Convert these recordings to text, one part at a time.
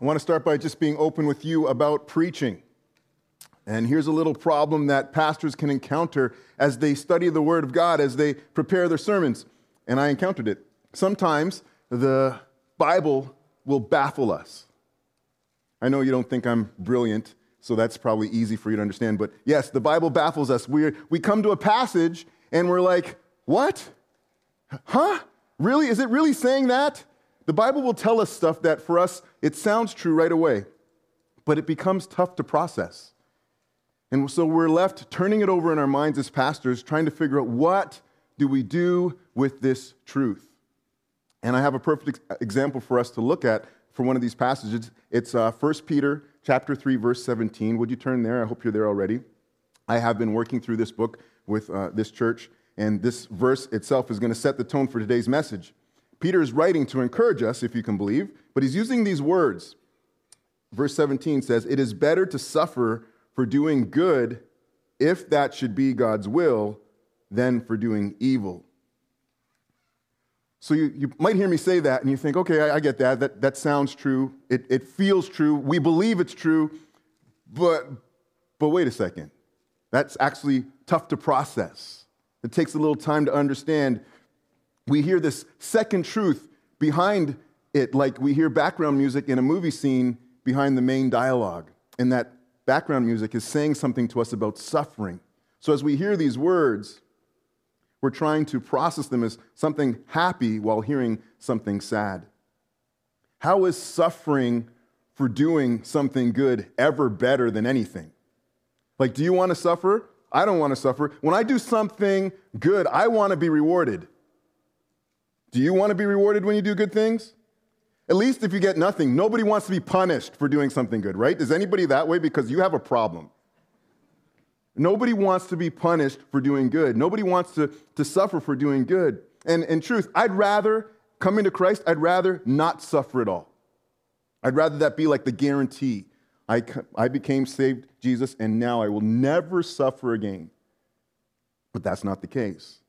I want to start by just being open with you about preaching. And here's a little problem that pastors can encounter as they study the Word of God, as they prepare their sermons. And I encountered it. Sometimes the Bible will baffle us. I know you don't think I'm brilliant, so that's probably easy for you to understand. But yes, the Bible baffles us. we we come to a passage and we're like, what? Huh? Really? Is it really saying that? The Bible will tell us stuff that for us, it sounds true right away, but it becomes tough to process. And so we're left turning it over in our minds as pastors, trying to figure out what do we do with this truth. And I have a perfect example for us to look at for one of these passages. It's uh, 1 Peter chapter 3, verse 17. Would you turn there? I hope you're there already. I have been working through this book with uh, this church, and this verse itself is going to set the tone for today's message. Peter is writing to encourage us, if you can believe, but he's using these words. Verse 17 says, It is better to suffer for doing good, if that should be God's will, than for doing evil. So you, you might hear me say that and you think, okay, I, I get that. that. That sounds true. It, it feels true. We believe it's true. But, but wait a second. That's actually tough to process. It takes a little time to understand. We hear this second truth behind it, like we hear background music in a movie scene behind the main dialogue. And that background music is saying something to us about suffering. So as we hear these words, we're trying to process them as something happy while hearing something sad. How is suffering for doing something good ever better than anything? Like, do you want to suffer? I don't want to suffer. When I do something good, I want to be rewarded. Do you want to be rewarded when you do good things? At least if you get nothing, nobody wants to be punished for doing something good, right? Is anybody that way? Because you have a problem. Nobody wants to be punished for doing good. Nobody wants to, to suffer for doing good. And in truth, I'd rather, coming to Christ, I'd rather not suffer at all. I'd rather that be like the guarantee. I, I became saved, Jesus, and now I will never suffer again. But that's not the case.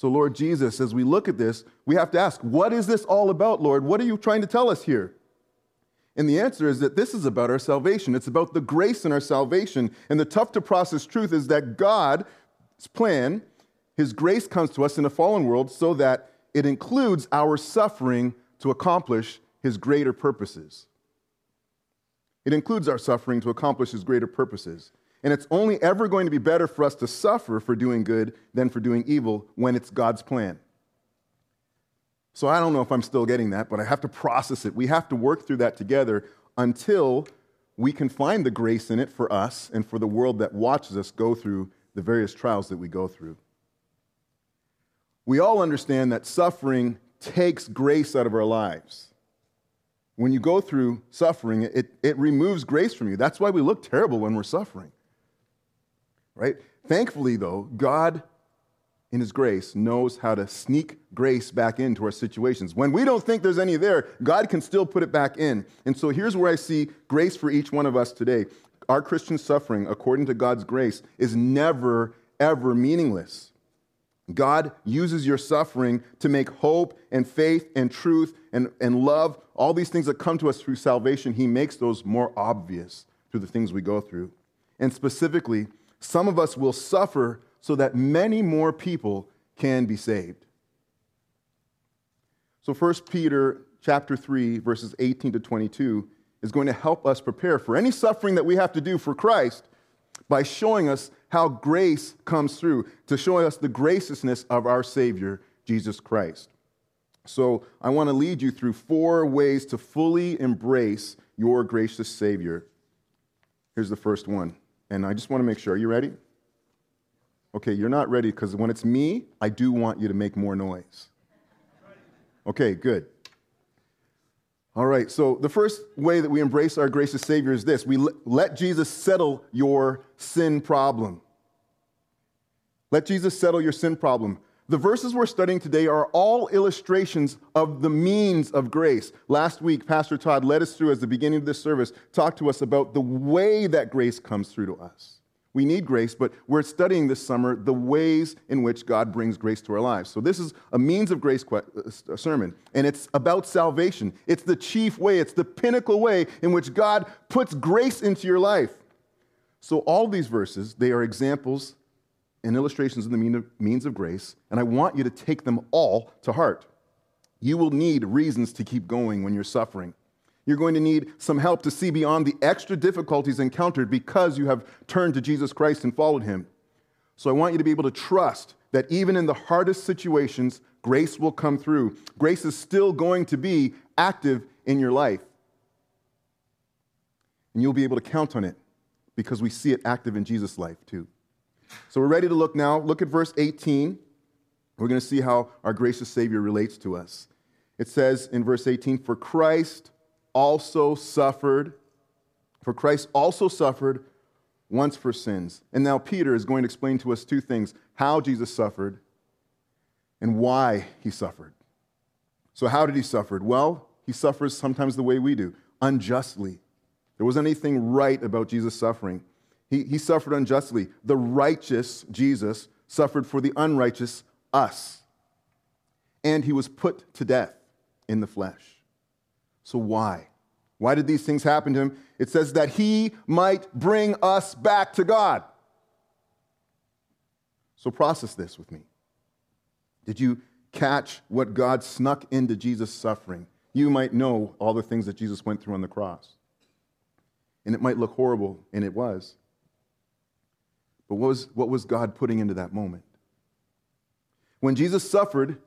So, Lord Jesus, as we look at this, we have to ask, what is this all about, Lord? What are you trying to tell us here? And the answer is that this is about our salvation. It's about the grace in our salvation. And the tough to process truth is that God's plan, His grace comes to us in a fallen world so that it includes our suffering to accomplish His greater purposes. It includes our suffering to accomplish His greater purposes. And it's only ever going to be better for us to suffer for doing good than for doing evil when it's God's plan. So I don't know if I'm still getting that, but I have to process it. We have to work through that together until we can find the grace in it for us and for the world that watches us go through the various trials that we go through. We all understand that suffering takes grace out of our lives. When you go through suffering, it, it removes grace from you. That's why we look terrible when we're suffering. Right? Thankfully, though, God in His grace, knows how to sneak grace back into our situations. When we don't think there's any there, God can still put it back in. And so here's where I see grace for each one of us today. Our Christian suffering, according to God's grace, is never, ever meaningless. God uses your suffering to make hope and faith and truth and, and love, all these things that come to us through salvation, He makes those more obvious through the things we go through. And specifically, some of us will suffer so that many more people can be saved. So 1 Peter chapter 3 verses 18 to 22 is going to help us prepare for any suffering that we have to do for Christ by showing us how grace comes through, to showing us the graciousness of our Savior, Jesus Christ. So I want to lead you through four ways to fully embrace your gracious Savior. Here's the first one. And I just want to make sure, are you ready? Okay, you're not ready because when it's me, I do want you to make more noise. Okay, good. All right, so the first way that we embrace our gracious Savior is this we let Jesus settle your sin problem. Let Jesus settle your sin problem. The verses we're studying today are all illustrations of the means of grace. Last week, Pastor Todd led us through, as the beginning of this service, talked to us about the way that grace comes through to us. We need grace, but we're studying this summer the ways in which God brings grace to our lives. So, this is a means of grace sermon, and it's about salvation. It's the chief way, it's the pinnacle way in which God puts grace into your life. So, all these verses, they are examples and illustrations of the means of grace, and I want you to take them all to heart. You will need reasons to keep going when you're suffering. You're going to need some help to see beyond the extra difficulties encountered because you have turned to Jesus Christ and followed him. So I want you to be able to trust that even in the hardest situations, grace will come through. Grace is still going to be active in your life. And you'll be able to count on it because we see it active in Jesus' life too. So we're ready to look now. Look at verse 18. We're going to see how our gracious Savior relates to us. It says in verse 18, For Christ also suffered, for Christ also suffered once for sins. And now Peter is going to explain to us two things how Jesus suffered and why he suffered. So, how did he suffer? Well, he suffers sometimes the way we do unjustly. There wasn't anything right about Jesus' suffering. He, he suffered unjustly. The righteous Jesus suffered for the unrighteous us. And he was put to death in the flesh. So, why? Why did these things happen to him? It says that he might bring us back to God. So, process this with me. Did you catch what God snuck into Jesus' suffering? You might know all the things that Jesus went through on the cross. And it might look horrible, and it was. But what was, what was God putting into that moment? When Jesus suffered,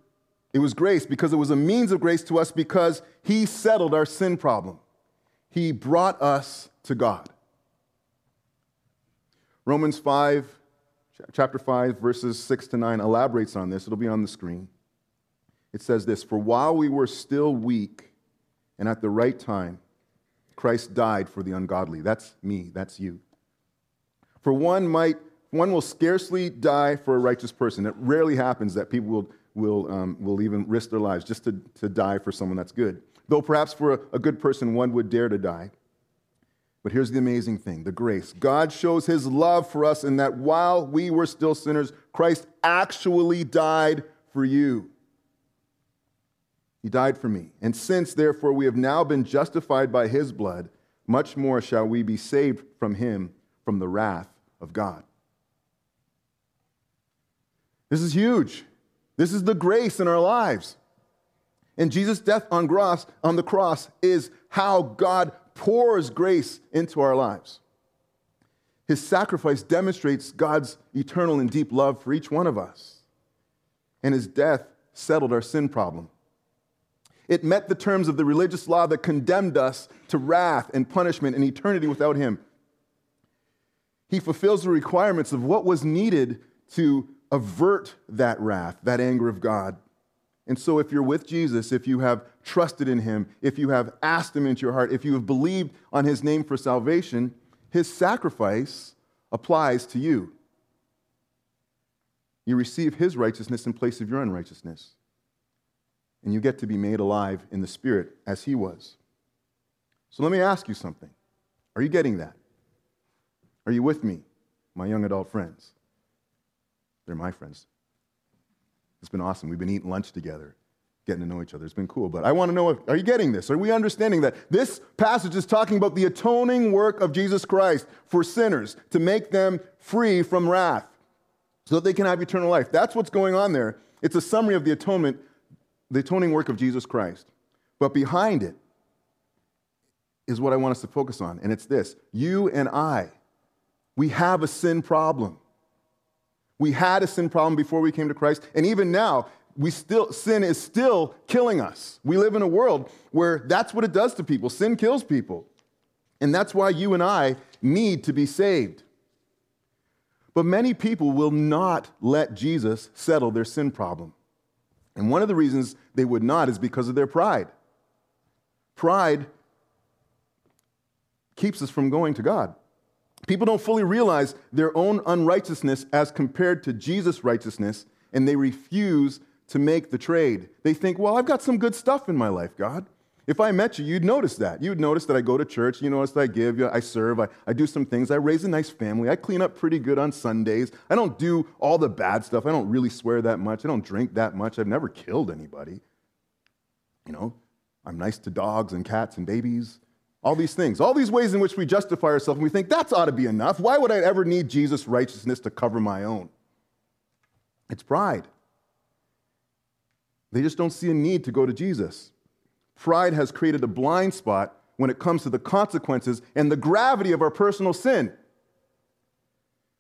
it was grace because it was a means of grace to us because he settled our sin problem. He brought us to God. Romans 5, chapter 5, verses 6 to 9 elaborates on this. It'll be on the screen. It says this For while we were still weak and at the right time, Christ died for the ungodly. That's me, that's you. For one might, one will scarcely die for a righteous person. It rarely happens that people will will, um, will even risk their lives just to, to die for someone that's good. Though perhaps for a, a good person, one would dare to die. But here's the amazing thing the grace. God shows his love for us in that while we were still sinners, Christ actually died for you. He died for me. And since, therefore, we have now been justified by his blood, much more shall we be saved from him from the wrath of God. This is huge. This is the grace in our lives. And Jesus' death on, cross, on the cross is how God pours grace into our lives. His sacrifice demonstrates God's eternal and deep love for each one of us. And his death settled our sin problem. It met the terms of the religious law that condemned us to wrath and punishment and eternity without him. He fulfills the requirements of what was needed to avert that wrath, that anger of God. And so, if you're with Jesus, if you have trusted in him, if you have asked him into your heart, if you have believed on his name for salvation, his sacrifice applies to you. You receive his righteousness in place of your unrighteousness. And you get to be made alive in the Spirit as he was. So let me ask you something. Are you getting that? Are you with me, my young adult friends? They're my friends. It's been awesome. We've been eating lunch together, getting to know each other. It's been cool. But I want to know if, are you getting this? Are we understanding that this passage is talking about the atoning work of Jesus Christ for sinners to make them free from wrath so that they can have eternal life? That's what's going on there. It's a summary of the atonement, the atoning work of Jesus Christ. But behind it is what I want us to focus on, and it's this you and I, we have a sin problem. We had a sin problem before we came to Christ, and even now, we still sin is still killing us. We live in a world where that's what it does to people. Sin kills people. And that's why you and I need to be saved. But many people will not let Jesus settle their sin problem. And one of the reasons they would not is because of their pride. Pride keeps us from going to God. People don't fully realize their own unrighteousness as compared to Jesus' righteousness, and they refuse to make the trade. They think, well, I've got some good stuff in my life, God. If I met you, you'd notice that. You'd notice that I go to church, you notice that I give, I serve, I, I do some things, I raise a nice family, I clean up pretty good on Sundays. I don't do all the bad stuff. I don't really swear that much. I don't drink that much. I've never killed anybody. You know, I'm nice to dogs and cats and babies. All these things, all these ways in which we justify ourselves and we think that's ought to be enough. Why would I ever need Jesus' righteousness to cover my own? It's pride. They just don't see a need to go to Jesus. Pride has created a blind spot when it comes to the consequences and the gravity of our personal sin.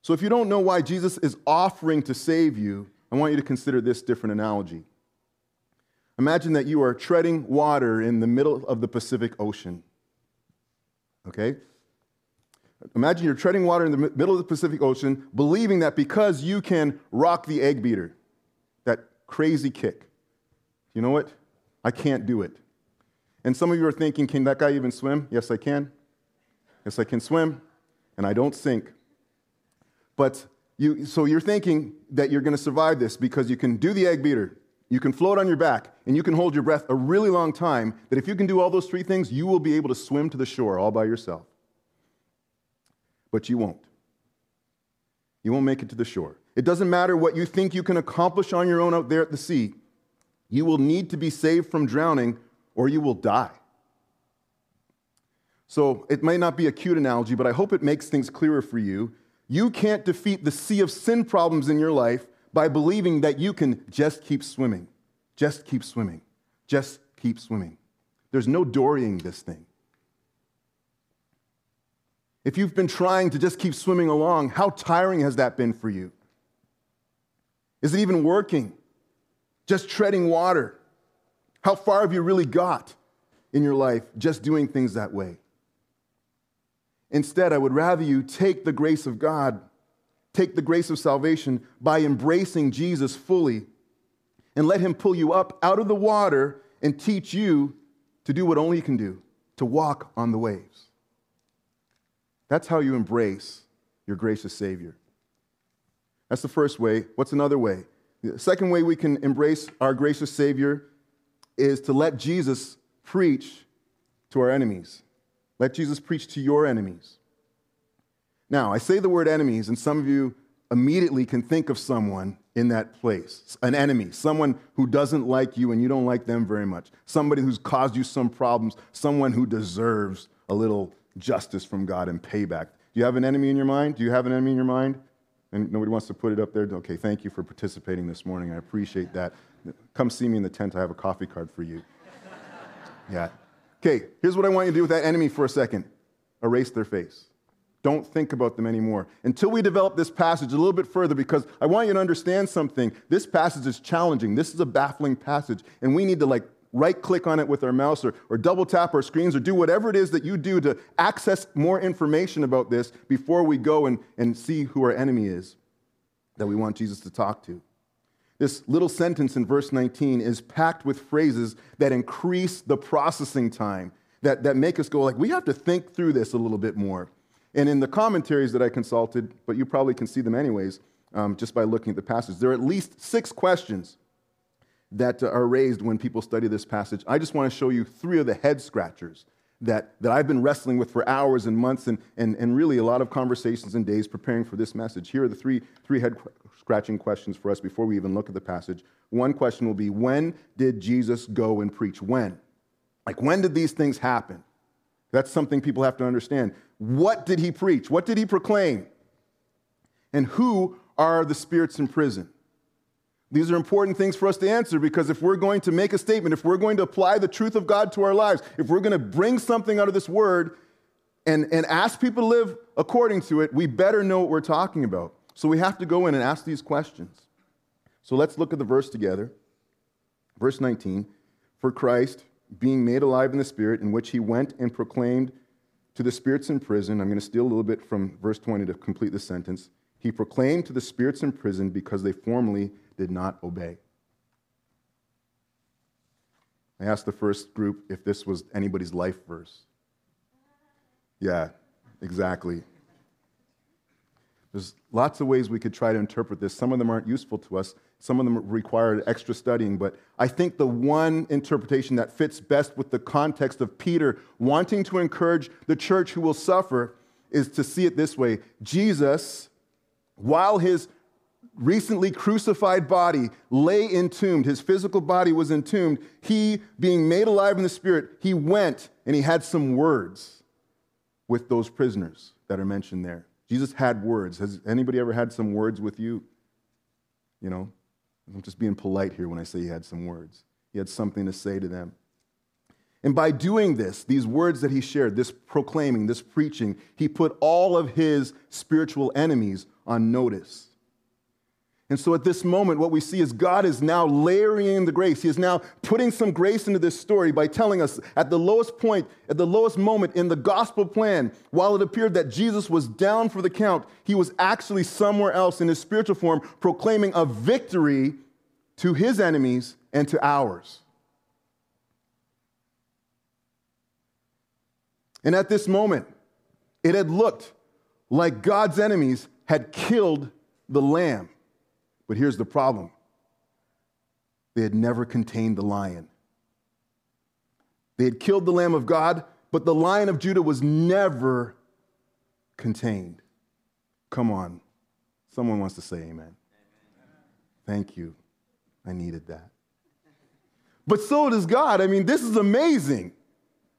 So, if you don't know why Jesus is offering to save you, I want you to consider this different analogy. Imagine that you are treading water in the middle of the Pacific Ocean. Okay? Imagine you're treading water in the middle of the Pacific Ocean, believing that because you can rock the egg beater, that crazy kick, you know what? I can't do it. And some of you are thinking, can that guy even swim? Yes, I can. Yes, I can swim, and I don't sink. But you, so you're thinking that you're going to survive this because you can do the egg beater, you can float on your back, and you can hold your breath a really long time. That if you can do all those three things, you will be able to swim to the shore all by yourself. But you won't. You won't make it to the shore. It doesn't matter what you think you can accomplish on your own out there at the sea. You will need to be saved from drowning or you will die. So it might not be a cute analogy, but I hope it makes things clearer for you. You can't defeat the sea of sin problems in your life by believing that you can just keep swimming, just keep swimming, just keep swimming. There's no dorying this thing. If you've been trying to just keep swimming along, how tiring has that been for you? Is it even working? Just treading water? How far have you really got in your life just doing things that way? Instead, I would rather you take the grace of God, take the grace of salvation by embracing Jesus fully and let Him pull you up out of the water and teach you to do what only He can do to walk on the waves. That's how you embrace your gracious Savior. That's the first way. What's another way? The second way we can embrace our gracious Savior is to let Jesus preach to our enemies. Let Jesus preach to your enemies. Now, I say the word enemies, and some of you immediately can think of someone in that place an enemy, someone who doesn't like you and you don't like them very much, somebody who's caused you some problems, someone who deserves a little justice from God and payback. Do you have an enemy in your mind? Do you have an enemy in your mind? And nobody wants to put it up there? Okay, thank you for participating this morning. I appreciate that. Come see me in the tent. I have a coffee card for you. Yeah. Okay, here's what I want you to do with that enemy for a second erase their face. Don't think about them anymore. Until we develop this passage a little bit further, because I want you to understand something. This passage is challenging. This is a baffling passage, and we need to like right click on it with our mouse or, or double tap our screens or do whatever it is that you do to access more information about this before we go and, and see who our enemy is that we want Jesus to talk to. This little sentence in verse 19 is packed with phrases that increase the processing time, that, that make us go like, we have to think through this a little bit more. And in the commentaries that I consulted, but you probably can see them anyways, um, just by looking at the passage, there are at least six questions that are raised when people study this passage. I just want to show you three of the head scratchers that, that I've been wrestling with for hours and months and, and, and really a lot of conversations and days preparing for this message. Here are the three, three head scratching questions for us before we even look at the passage. One question will be When did Jesus go and preach? When? Like, when did these things happen? That's something people have to understand. What did he preach? What did he proclaim? And who are the spirits in prison? These are important things for us to answer because if we're going to make a statement, if we're going to apply the truth of God to our lives, if we're going to bring something out of this word and, and ask people to live according to it, we better know what we're talking about. So we have to go in and ask these questions. So let's look at the verse together. Verse 19 For Christ, being made alive in the Spirit, in which he went and proclaimed to the spirits in prison, I'm going to steal a little bit from verse 20 to complete the sentence. He proclaimed to the spirits in prison because they formerly did not obey. I asked the first group if this was anybody's life verse. Yeah, exactly. There's lots of ways we could try to interpret this. Some of them aren't useful to us. Some of them required extra studying, but I think the one interpretation that fits best with the context of Peter wanting to encourage the church who will suffer is to see it this way Jesus, while his recently crucified body lay entombed, his physical body was entombed, he, being made alive in the spirit, he went and he had some words with those prisoners that are mentioned there. Jesus had words. Has anybody ever had some words with you? You know, I'm just being polite here when I say he had some words. He had something to say to them. And by doing this, these words that he shared, this proclaiming, this preaching, he put all of his spiritual enemies on notice. And so at this moment, what we see is God is now layering in the grace. He is now putting some grace into this story by telling us at the lowest point, at the lowest moment in the gospel plan, while it appeared that Jesus was down for the count, he was actually somewhere else in his spiritual form proclaiming a victory to his enemies and to ours. And at this moment, it had looked like God's enemies had killed the lamb. But here's the problem they had never contained the lion. They had killed the Lamb of God, but the Lion of Judah was never contained. Come on. Someone wants to say amen. amen. Thank you. I needed that. But so does God. I mean, this is amazing,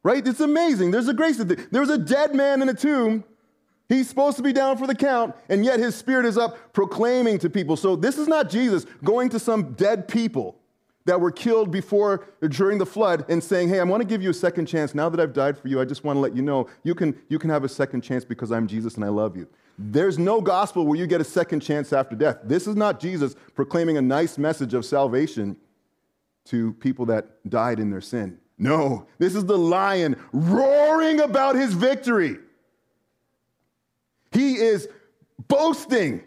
right? It's amazing. There's a grace. There's a dead man in a tomb He's supposed to be down for the count, and yet his spirit is up proclaiming to people. So this is not Jesus going to some dead people that were killed before during the flood and saying, Hey, I want to give you a second chance. Now that I've died for you, I just want to let you know you can, you can have a second chance because I'm Jesus and I love you. There's no gospel where you get a second chance after death. This is not Jesus proclaiming a nice message of salvation to people that died in their sin. No, this is the lion roaring about his victory. He is boasting.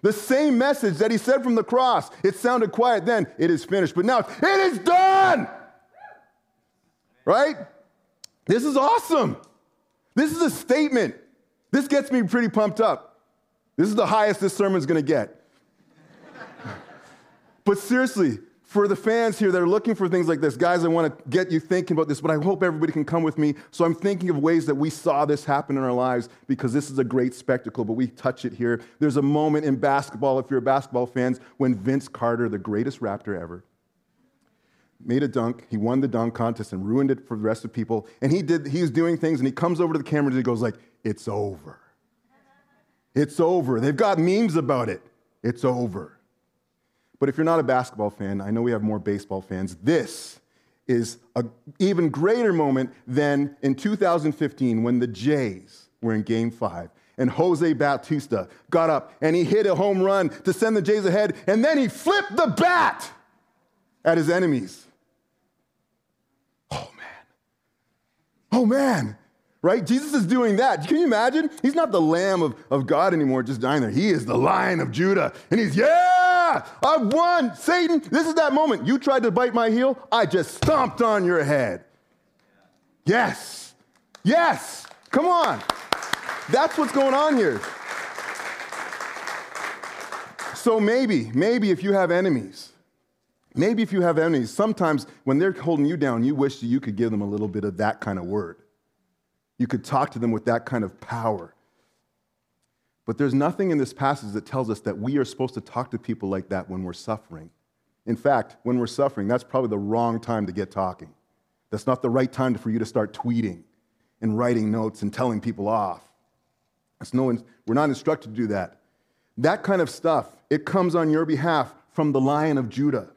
The same message that he said from the cross. It sounded quiet then, it is finished. But now, it is done. Right? This is awesome. This is a statement. This gets me pretty pumped up. This is the highest this sermon's gonna get. but seriously, for the fans here that are looking for things like this, guys, I want to get you thinking about this, but I hope everybody can come with me. So I'm thinking of ways that we saw this happen in our lives because this is a great spectacle, but we touch it here. There's a moment in basketball, if you're basketball fans, when Vince Carter, the greatest Raptor ever, made a dunk. He won the dunk contest and ruined it for the rest of people. And he did, he doing things, and he comes over to the camera and he goes like, it's over. It's over. They've got memes about it. It's over. But if you're not a basketball fan, I know we have more baseball fans. This is an even greater moment than in 2015 when the Jays were in game five and Jose Bautista got up and he hit a home run to send the Jays ahead, and then he flipped the bat at his enemies. Oh man. Oh man right? Jesus is doing that. Can you imagine? He's not the Lamb of, of God anymore, just dying there. He is the Lion of Judah. And he's, yeah, I've won. Satan, this is that moment. You tried to bite my heel, I just stomped on your head. Yes, yes, come on. That's what's going on here. So maybe, maybe if you have enemies, maybe if you have enemies, sometimes when they're holding you down, you wish that you could give them a little bit of that kind of word you could talk to them with that kind of power. But there's nothing in this passage that tells us that we are supposed to talk to people like that when we're suffering. In fact, when we're suffering, that's probably the wrong time to get talking. That's not the right time for you to start tweeting and writing notes and telling people off. That's no, we're not instructed to do that. That kind of stuff, it comes on your behalf from the Lion of Judah.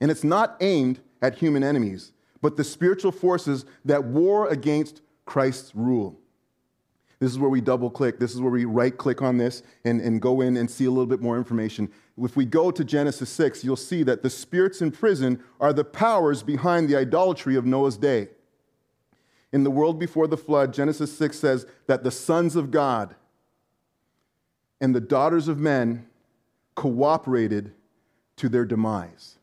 And it's not aimed at human enemies, but the spiritual forces that war against Christ's rule. This is where we double click. This is where we right click on this and, and go in and see a little bit more information. If we go to Genesis 6, you'll see that the spirits in prison are the powers behind the idolatry of Noah's day. In the world before the flood, Genesis 6 says that the sons of God and the daughters of men cooperated to their demise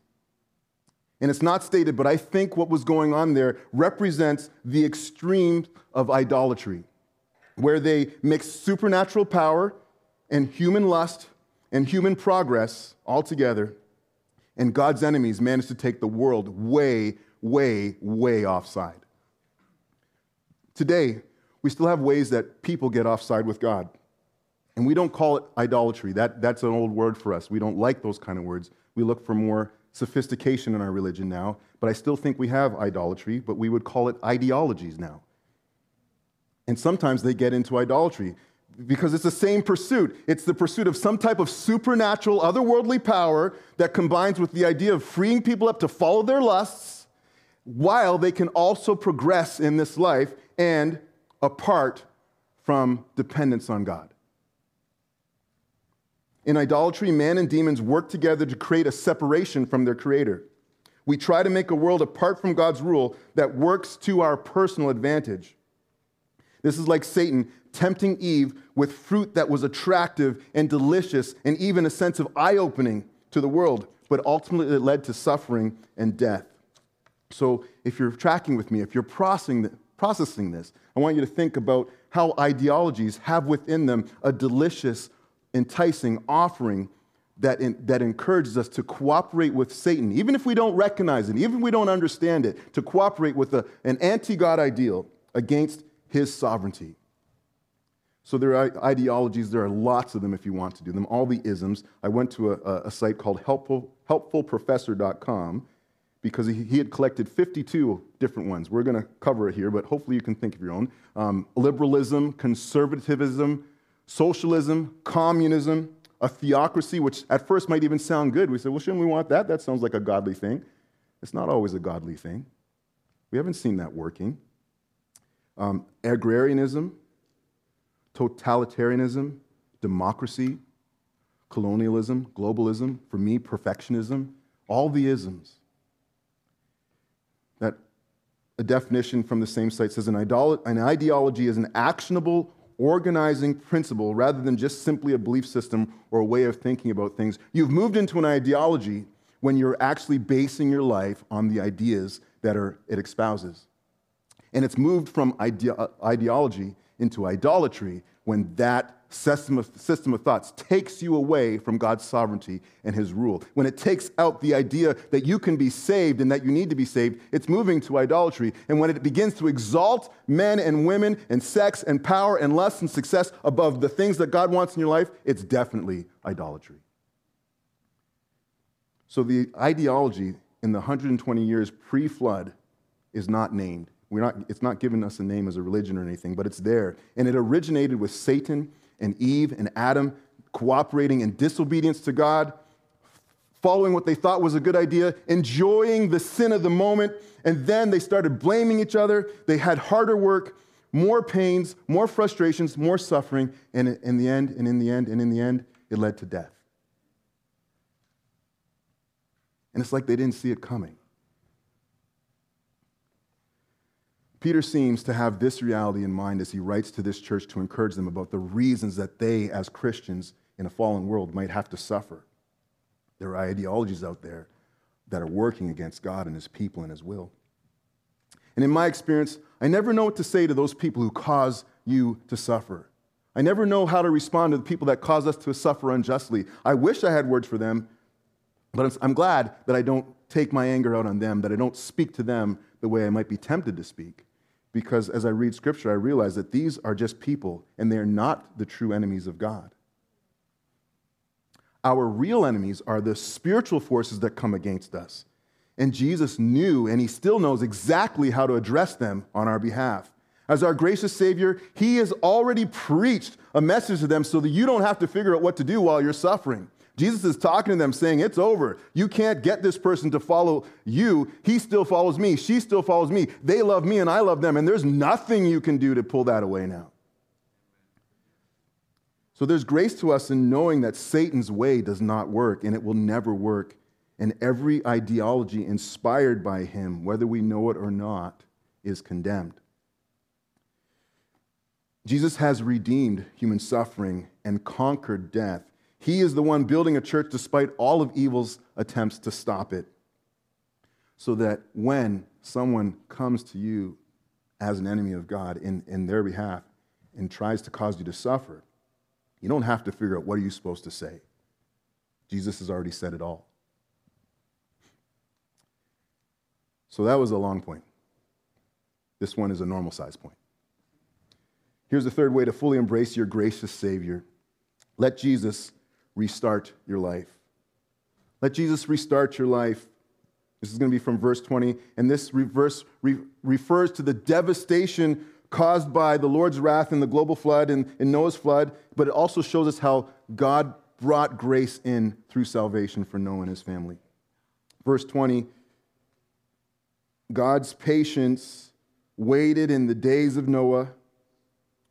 and it's not stated, but I think what was going on there represents the extreme of idolatry, where they mix supernatural power and human lust and human progress all together. and God's enemies managed to take the world way, way, way offside. Today, we still have ways that people get offside with God. And we don't call it idolatry. That, that's an old word for us. We don't like those kind of words. We look for more sophistication in our religion now. But I still think we have idolatry, but we would call it ideologies now. And sometimes they get into idolatry because it's the same pursuit. It's the pursuit of some type of supernatural, otherworldly power that combines with the idea of freeing people up to follow their lusts while they can also progress in this life and apart from dependence on God. In idolatry, man and demons work together to create a separation from their creator. We try to make a world apart from God's rule that works to our personal advantage. This is like Satan tempting Eve with fruit that was attractive and delicious and even a sense of eye opening to the world, but ultimately it led to suffering and death. So, if you're tracking with me, if you're processing this, I want you to think about how ideologies have within them a delicious, enticing offering that, in, that encourages us to cooperate with Satan, even if we don't recognize it, even if we don't understand it, to cooperate with a, an anti God ideal against his sovereignty. So there are ideologies, there are lots of them if you want to do them, all the isms. I went to a, a site called helpful, helpfulprofessor.com because he, he, had collected 52 different ones. We're going to cover it here, but hopefully you can think of your own. Um, liberalism, conservatism, socialism, communism, a theocracy, which at first might even sound good. We say, well, shouldn't we want that? That sounds like a godly thing. It's not always a godly thing. We haven't seen that working. Um, agrarianism, totalitarianism, democracy, colonialism, globalism, for me, perfectionism, all the isms. That a definition from the same site says an, an ideology is an actionable organizing principle rather than just simply a belief system or a way of thinking about things. You've moved into an ideology when you're actually basing your life on the ideas that are, it espouses. And it's moved from ide- uh, ideology into idolatry when that system of, system of thoughts takes you away from God's sovereignty and His rule. When it takes out the idea that you can be saved and that you need to be saved, it's moving to idolatry. And when it begins to exalt men and women and sex and power and lust and success above the things that God wants in your life, it's definitely idolatry. So the ideology in the 120 years pre flood is not named. We're not, it's not given us a name as a religion or anything, but it's there. And it originated with Satan and Eve and Adam cooperating in disobedience to God, following what they thought was a good idea, enjoying the sin of the moment, and then they started blaming each other. They had harder work, more pains, more frustrations, more suffering, and in the end, and in the end, and in the end, it led to death. And it's like they didn't see it coming. Peter seems to have this reality in mind as he writes to this church to encourage them about the reasons that they, as Christians in a fallen world, might have to suffer. There are ideologies out there that are working against God and his people and his will. And in my experience, I never know what to say to those people who cause you to suffer. I never know how to respond to the people that cause us to suffer unjustly. I wish I had words for them, but I'm glad that I don't take my anger out on them, that I don't speak to them the way I might be tempted to speak because as I read scripture, I realize that these are just people and they're not the true enemies of God. Our real enemies are the spiritual forces that come against us. And Jesus knew and he still knows exactly how to address them on our behalf. As our gracious Savior, he has already preached a message to them so that you don't have to figure out what to do while you're suffering. Jesus is talking to them saying, It's over. You can't get this person to follow you. He still follows me. She still follows me. They love me and I love them. And there's nothing you can do to pull that away now. So there's grace to us in knowing that Satan's way does not work and it will never work. And every ideology inspired by him, whether we know it or not, is condemned. Jesus has redeemed human suffering and conquered death he is the one building a church despite all of evil's attempts to stop it. So that when someone comes to you as an enemy of God in, in their behalf and tries to cause you to suffer, you don't have to figure out what are you supposed to say. Jesus has already said it all. So that was a long point. This one is a normal size point. Here's the third way to fully embrace your gracious Savior let Jesus restart your life. Let Jesus restart your life. This is going to be from verse 20, and this verse re- refers to the devastation caused by the Lord's wrath in the global flood and in Noah's flood, but it also shows us how God brought grace in through salvation for Noah and his family. Verse 20 God's patience waited in the days of Noah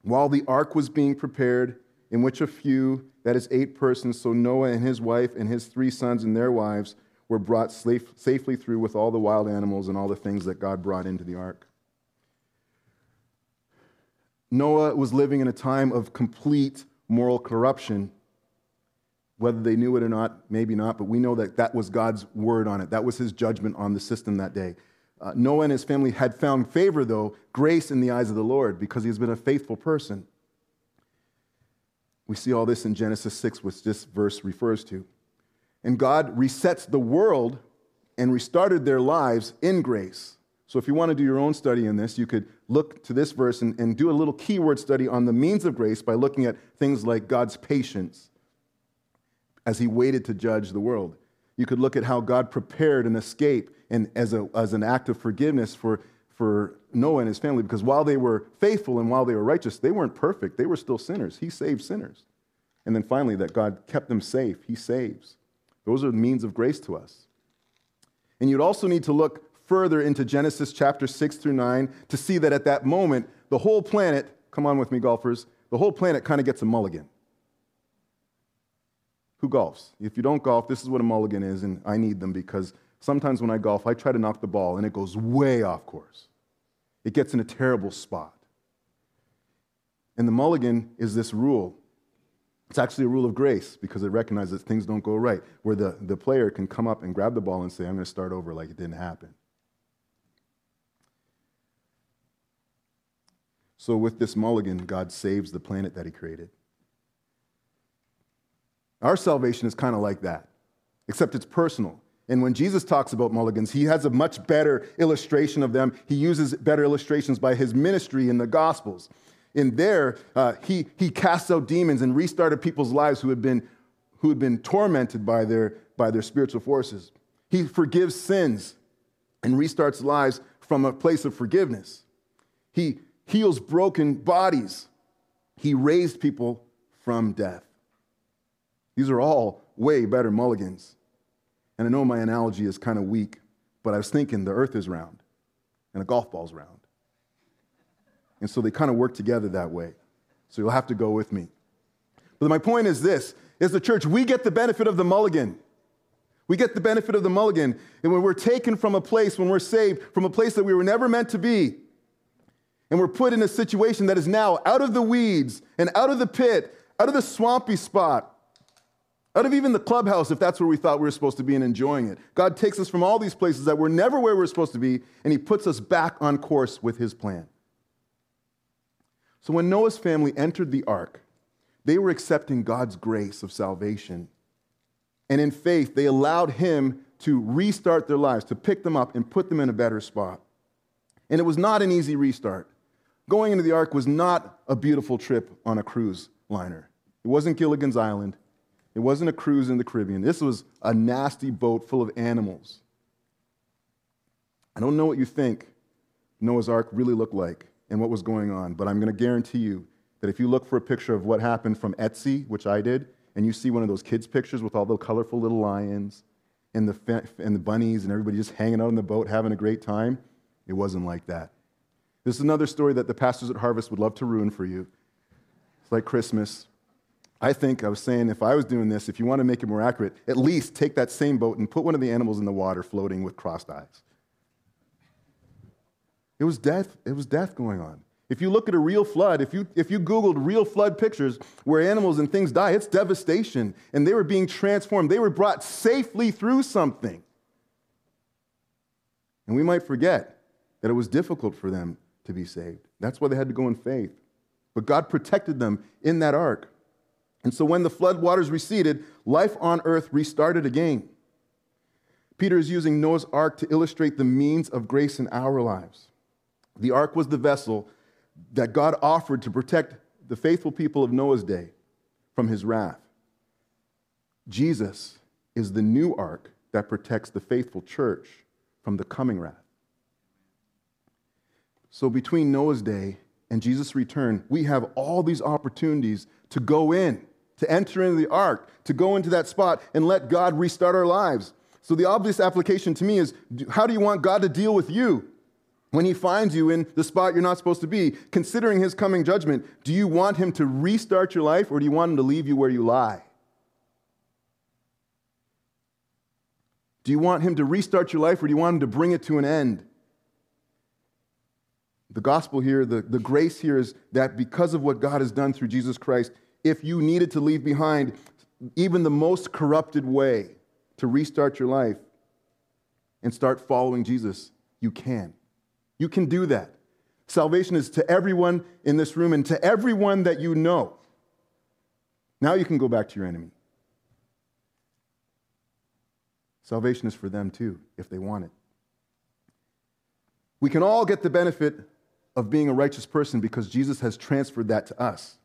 while the ark was being prepared, in which a few, that is, eight persons, so Noah and his wife and his three sons and their wives, were brought safe, safely through with all the wild animals and all the things that God brought into the ark. Noah was living in a time of complete moral corruption. Whether they knew it or not, maybe not, but we know that that was God's word on it. That was his judgment on the system that day. Uh, Noah and his family had found favor, though, grace in the eyes of the Lord because he has been a faithful person. We see all this in Genesis 6, which this verse refers to. And God resets the world and restarted their lives in grace. So if you want to do your own study in this, you could look to this verse and, and do a little keyword study on the means of grace by looking at things like God's patience as he waited to judge the world. You could look at how God prepared an escape and as, a, as an act of forgiveness for, for Noah and his family, because while they were faithful and while they were righteous, they weren't perfect. They were still sinners. He saved sinners. And then finally, that God kept them safe. He saves. Those are the means of grace to us. And you'd also need to look further into Genesis chapter 6 through 9 to see that at that moment, the whole planet, come on with me, golfers, the whole planet kind of gets a mulligan. Who golfs? If you don't golf, this is what a mulligan is, and I need them because sometimes when I golf, I try to knock the ball and it goes way off course. It gets in a terrible spot. And the mulligan is this rule. It's actually a rule of grace because it recognizes that things don't go right, where the, the player can come up and grab the ball and say, I'm going to start over like it didn't happen. So, with this mulligan, God saves the planet that He created. Our salvation is kind of like that, except it's personal. And when Jesus talks about mulligans, he has a much better illustration of them. He uses better illustrations by his ministry in the Gospels. In there, uh, he, he casts out demons and restarted people's lives who had been, who had been tormented by their, by their spiritual forces. He forgives sins and restarts lives from a place of forgiveness. He heals broken bodies. He raised people from death. These are all way better mulligans. And I know my analogy is kind of weak, but I was thinking the earth is round and a golf ball's round. And so they kind of work together that way. So you'll have to go with me. But my point is this is the church, we get the benefit of the mulligan. We get the benefit of the mulligan. And when we're taken from a place, when we're saved from a place that we were never meant to be, and we're put in a situation that is now out of the weeds and out of the pit, out of the swampy spot, out of even the clubhouse, if that's where we thought we were supposed to be and enjoying it. God takes us from all these places that were never where we we're supposed to be, and He puts us back on course with His plan. So when Noah's family entered the ark, they were accepting God's grace of salvation. And in faith, they allowed Him to restart their lives, to pick them up and put them in a better spot. And it was not an easy restart. Going into the ark was not a beautiful trip on a cruise liner. It wasn't Gilligan's Island. It wasn't a cruise in the Caribbean. This was a nasty boat full of animals. I don't know what you think Noah's Ark really looked like and what was going on, but I'm going to guarantee you that if you look for a picture of what happened from Etsy, which I did, and you see one of those kids' pictures with all the colorful little lions and the, and the bunnies and everybody just hanging out on the boat having a great time, it wasn't like that. This is another story that the pastors at Harvest would love to ruin for you. It's like Christmas. I think I was saying if I was doing this, if you want to make it more accurate, at least take that same boat and put one of the animals in the water floating with crossed eyes. It was death, it was death going on. If you look at a real flood, if you, if you Googled real flood pictures where animals and things die, it's devastation. And they were being transformed. They were brought safely through something. And we might forget that it was difficult for them to be saved. That's why they had to go in faith. But God protected them in that ark. And so when the flood waters receded, life on earth restarted again. Peter is using Noah's ark to illustrate the means of grace in our lives. The ark was the vessel that God offered to protect the faithful people of Noah's day from his wrath. Jesus is the new ark that protects the faithful church from the coming wrath. So between Noah's day and Jesus' return, we have all these opportunities to go in, to enter into the ark, to go into that spot and let God restart our lives. So the obvious application to me is how do you want God to deal with you? When he finds you in the spot you're not supposed to be, considering his coming judgment, do you want him to restart your life or do you want him to leave you where you lie? Do you want him to restart your life or do you want him to bring it to an end? The gospel here, the, the grace here is that because of what God has done through Jesus Christ, if you needed to leave behind even the most corrupted way to restart your life and start following Jesus, you can. You can do that. Salvation is to everyone in this room and to everyone that you know. Now you can go back to your enemy. Salvation is for them too, if they want it. We can all get the benefit of being a righteous person because Jesus has transferred that to us.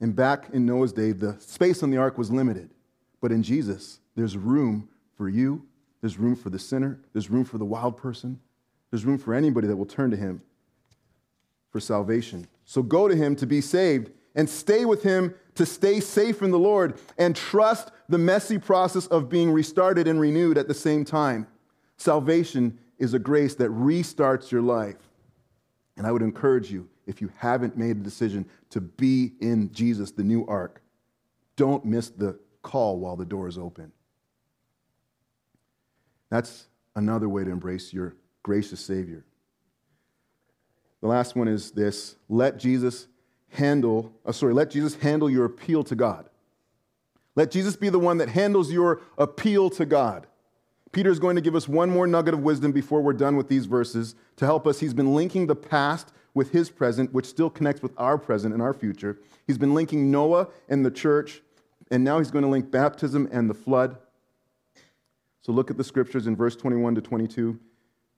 And back in Noah's day, the space on the ark was limited. But in Jesus, there's room for you, there's room for the sinner, there's room for the wild person, there's room for anybody that will turn to him for salvation. So go to him to be saved and stay with him to stay safe in the Lord and trust the messy process of being restarted and renewed at the same time. Salvation is a grace that restarts your life. And I would encourage you, if you haven't made a decision to be in Jesus, the new ark, don't miss the call while the door is open. That's another way to embrace your gracious Savior. The last one is this let Jesus handle, uh, sorry, let Jesus handle your appeal to God. Let Jesus be the one that handles your appeal to God. Peter is going to give us one more nugget of wisdom before we're done with these verses to help us. He's been linking the past with his present, which still connects with our present and our future. He's been linking Noah and the church, and now he's going to link baptism and the flood. So look at the scriptures in verse 21 to 22.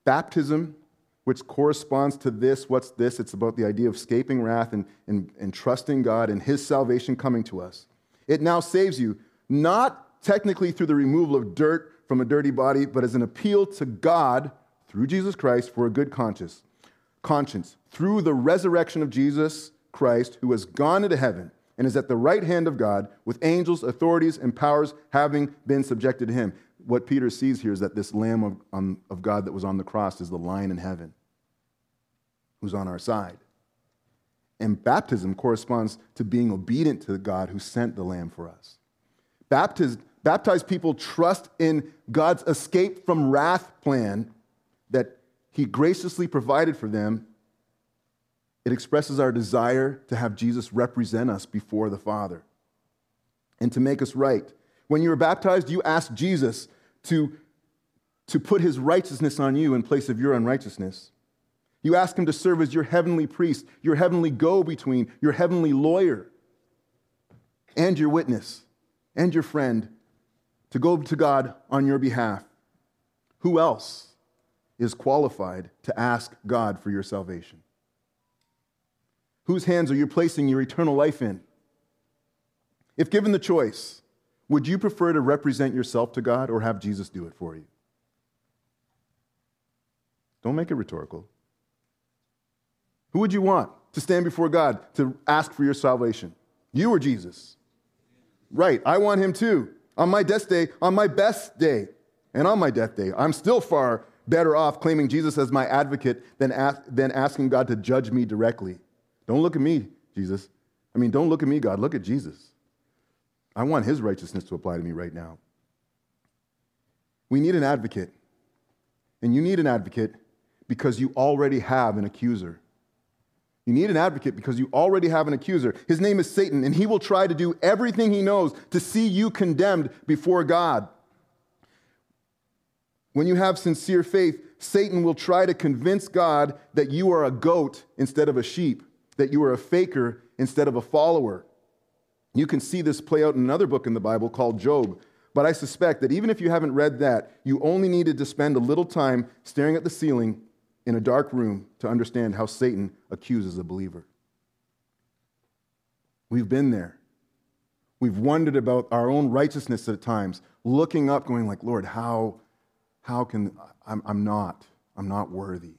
Baptism, which corresponds to this, what's this? It's about the idea of escaping wrath and, and, and trusting God and his salvation coming to us. It now saves you, not technically through the removal of dirt from a dirty body, but as an appeal to God through Jesus Christ for a good conscience. Conscience through the resurrection of Jesus Christ, who has gone into heaven and is at the right hand of God, with angels, authorities, and powers having been subjected to him. What Peter sees here is that this Lamb of, um, of God that was on the cross is the lion in heaven who's on our side. And baptism corresponds to being obedient to the God who sent the Lamb for us. Baptism, Baptized people trust in God's escape from wrath plan that He graciously provided for them. It expresses our desire to have Jesus represent us before the Father and to make us right. When you were baptized, you asked Jesus to, to put His righteousness on you in place of your unrighteousness. You ask Him to serve as your heavenly priest, your heavenly go between, your heavenly lawyer, and your witness, and your friend, to go to God on your behalf. Who else is qualified to ask God for your salvation? Whose hands are you placing your eternal life in? If given the choice, would you prefer to represent yourself to God or have Jesus do it for you? Don't make it rhetorical. Who would you want to stand before God to ask for your salvation? You or Jesus? Right, I want him too on my death day, on my best day, and on my death day. I'm still far better off claiming Jesus as my advocate than, ask, than asking God to judge me directly. Don't look at me, Jesus. I mean, don't look at me, God. Look at Jesus. I want his righteousness to apply to me right now. We need an advocate. And you need an advocate because you already have an accuser. You need an advocate because you already have an accuser. His name is Satan, and he will try to do everything he knows to see you condemned before God. When you have sincere faith, Satan will try to convince God that you are a goat instead of a sheep, that you are a faker instead of a follower. You can see this play out in another book in the Bible called Job. But I suspect that even if you haven't read that, you only needed to spend a little time staring at the ceiling in a dark room to understand how Satan accuses a believer. We've been there. We've wondered about our own righteousness at times, looking up, going like, Lord, how, how can I'm, I'm not, I'm not worthy.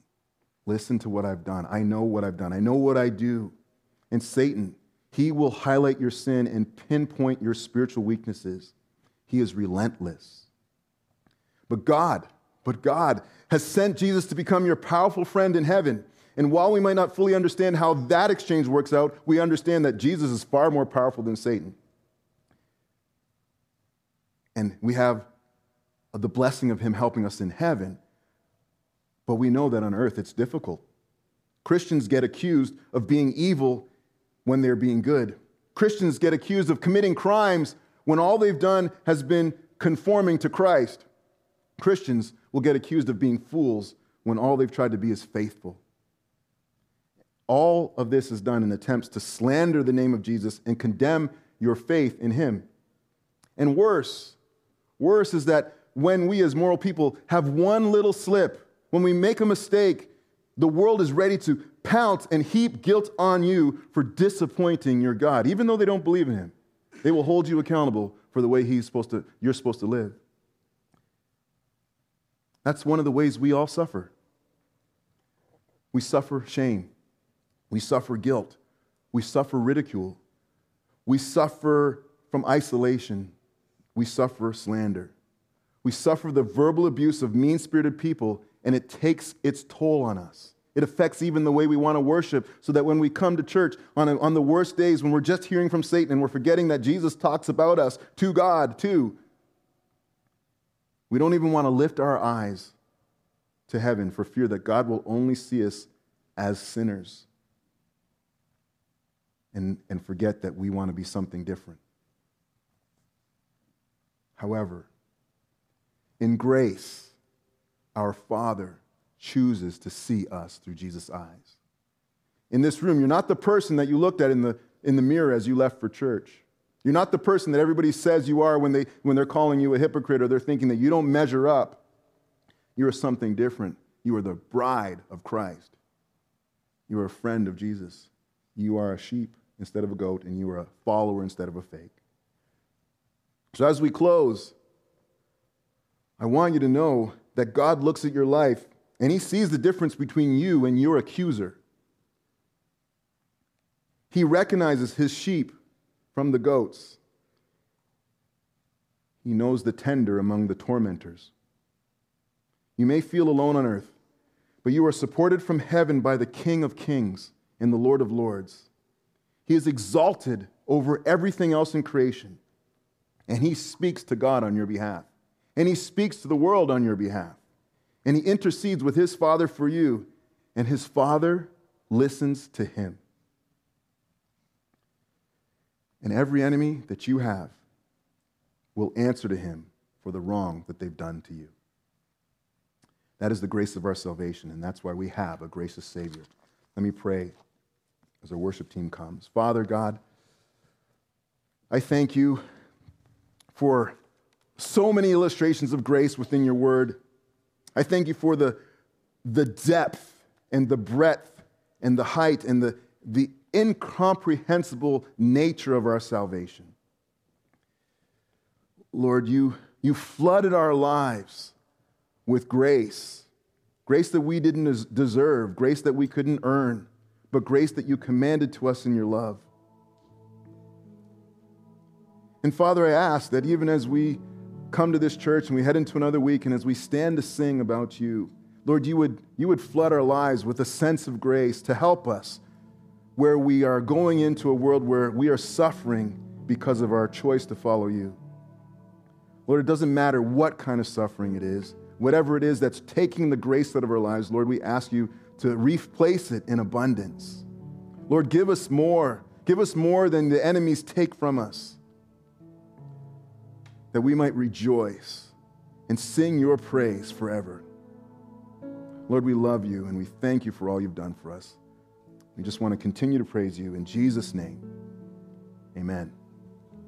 Listen to what I've done. I know what I've done. I know what I do. And Satan, he will highlight your sin and pinpoint your spiritual weaknesses. He is relentless. But God, but God has sent Jesus to become your powerful friend in heaven. And while we might not fully understand how that exchange works out, we understand that Jesus is far more powerful than Satan. And we have the blessing of him helping us in heaven. But we know that on earth it's difficult. Christians get accused of being evil when they're being good. Christians get accused of committing crimes when all they've done has been conforming to Christ. Christians will get accused of being fools when all they've tried to be is faithful. All of this is done in attempts to slander the name of Jesus and condemn your faith in him. And worse, worse is that when we as moral people have one little slip, when we make a mistake, the world is ready to pounce and heap guilt on you for disappointing your God, even though they don't believe in him. They will hold you accountable for the way he's supposed to, you're supposed to live. That's one of the ways we all suffer. We suffer shame. We suffer guilt. We suffer ridicule. We suffer from isolation. We suffer slander. We suffer the verbal abuse of mean spirited people, and it takes its toll on us. It affects even the way we want to worship, so that when we come to church on, a, on the worst days, when we're just hearing from Satan and we're forgetting that Jesus talks about us to God too, we don't even want to lift our eyes to heaven for fear that God will only see us as sinners and, and forget that we want to be something different. However, in grace, our Father chooses to see us through Jesus' eyes. In this room, you're not the person that you looked at in the, in the mirror as you left for church. You're not the person that everybody says you are when, they, when they're calling you a hypocrite or they're thinking that you don't measure up. You are something different. You are the bride of Christ. You are a friend of Jesus. You are a sheep instead of a goat, and you are a follower instead of a fake. So, as we close, I want you to know that God looks at your life and He sees the difference between you and your accuser. He recognizes His sheep from the goats. He knows the tender among the tormentors. You may feel alone on earth, but you are supported from heaven by the King of kings and the Lord of lords. He is exalted over everything else in creation, and he speaks to God on your behalf, and he speaks to the world on your behalf, and he intercedes with his Father for you, and his Father listens to him. And every enemy that you have will answer to him for the wrong that they've done to you. That is the grace of our salvation, and that's why we have a gracious Savior. Let me pray as our worship team comes. Father God, I thank you for so many illustrations of grace within your word. I thank you for the, the depth and the breadth and the height and the, the incomprehensible nature of our salvation. Lord, you, you flooded our lives with grace. Grace that we didn't deserve, grace that we couldn't earn, but grace that you commanded to us in your love. And Father, I ask that even as we come to this church and we head into another week and as we stand to sing about you, Lord, you would, you would flood our lives with a sense of grace to help us where we are going into a world where we are suffering because of our choice to follow you. Lord, it doesn't matter what kind of suffering it is whatever it is that's taking the grace out of our lives, Lord, we ask you to replace it in abundance. Lord, give us more. Give us more than the enemies take from us, that we might rejoice and sing your praise forever. Lord, we love you and we thank you for all you've done for us. We just want to continue to praise you in Jesus' name. Amen.